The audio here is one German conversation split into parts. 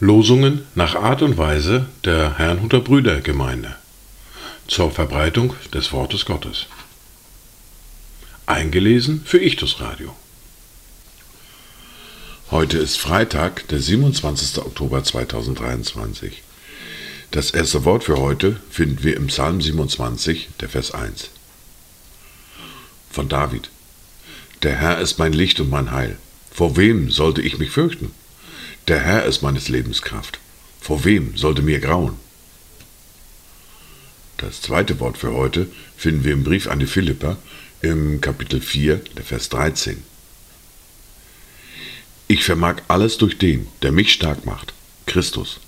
Losungen nach Art und Weise der Herrnhuter Brüdergemeinde zur Verbreitung des Wortes Gottes. Eingelesen für Ichtus Radio. Heute ist Freitag, der 27. Oktober 2023. Das erste Wort für heute finden wir im Psalm 27, der Vers 1. Von David. Der Herr ist mein Licht und mein Heil. Vor wem sollte ich mich fürchten? Der Herr ist meines Lebens Kraft. Vor wem sollte mir grauen? Das zweite Wort für heute finden wir im Brief an die Philipper im Kapitel 4, der Vers 13. Ich vermag alles durch den, der mich stark macht, Christus.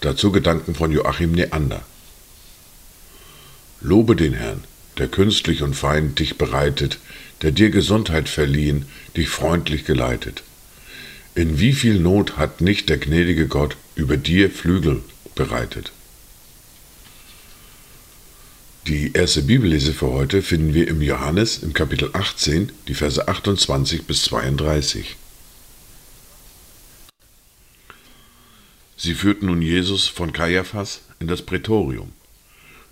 Dazu Gedanken von Joachim Neander. Lobe den Herrn, der künstlich und fein dich bereitet, der dir Gesundheit verliehen, dich freundlich geleitet in wie viel Not hat nicht der gnädige Gott über dir Flügel bereitet? Die erste Bibellese für heute finden wir im Johannes im Kapitel 18, die Verse 28 bis 32. Sie führten nun Jesus von Kaiaphas in das Prätorium.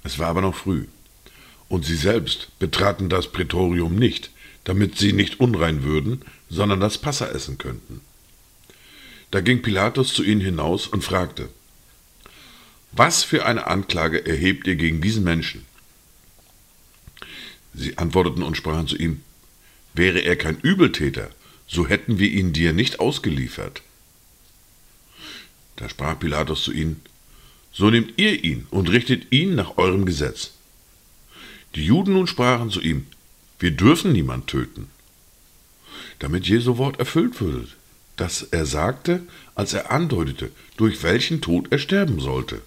Es war aber noch früh. Und sie selbst betraten das Prätorium nicht, damit sie nicht unrein würden, sondern das Passa essen könnten. Da ging Pilatus zu ihnen hinaus und fragte, Was für eine Anklage erhebt ihr gegen diesen Menschen? Sie antworteten und sprachen zu ihm, Wäre er kein Übeltäter, so hätten wir ihn dir nicht ausgeliefert. Da sprach Pilatus zu ihnen, So nehmt ihr ihn und richtet ihn nach eurem Gesetz. Die Juden nun sprachen zu ihm, Wir dürfen niemand töten. Damit Jesu Wort erfüllt würde, das er sagte, als er andeutete, durch welchen Tod er sterben sollte.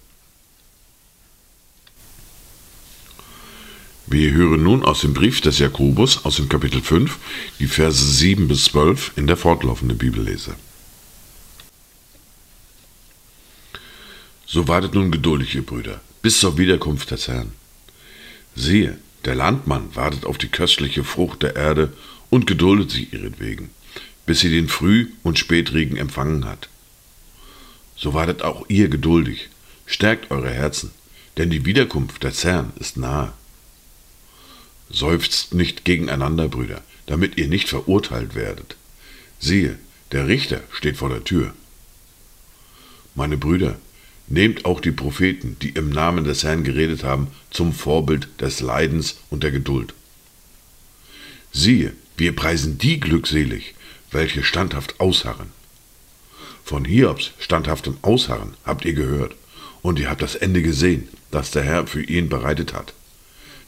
Wir hören nun aus dem Brief des Jakobus aus dem Kapitel 5 die Verse 7 bis 12 in der fortlaufenden Bibellese. So wartet nun geduldig, ihr Brüder, bis zur Wiederkunft des Herrn. Siehe, der Landmann wartet auf die köstliche Frucht der Erde und geduldet sich ihretwegen bis sie den Früh- und Spätregen empfangen hat. So wartet auch ihr geduldig, stärkt eure Herzen, denn die Wiederkunft des Herrn ist nahe. Seufzt nicht gegeneinander, Brüder, damit ihr nicht verurteilt werdet. Siehe, der Richter steht vor der Tür. Meine Brüder, nehmt auch die Propheten, die im Namen des Herrn geredet haben, zum Vorbild des Leidens und der Geduld. Siehe, wir preisen die glückselig, welche standhaft ausharren. Von Hiobs standhaftem Ausharren habt ihr gehört, und ihr habt das Ende gesehen, das der Herr für ihn bereitet hat.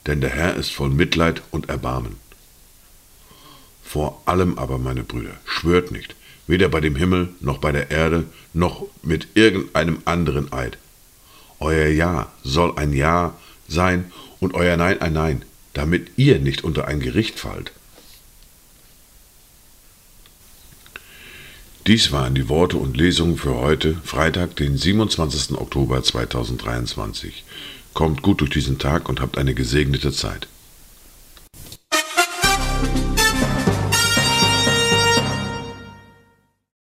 Denn der Herr ist voll Mitleid und Erbarmen. Vor allem aber, meine Brüder, schwört nicht, weder bei dem Himmel noch bei der Erde noch mit irgendeinem anderen Eid. Euer Ja soll ein Ja sein und euer Nein ein Nein, damit ihr nicht unter ein Gericht fallt. Dies waren die Worte und Lesungen für heute, Freitag, den 27. Oktober 2023. Kommt gut durch diesen Tag und habt eine gesegnete Zeit.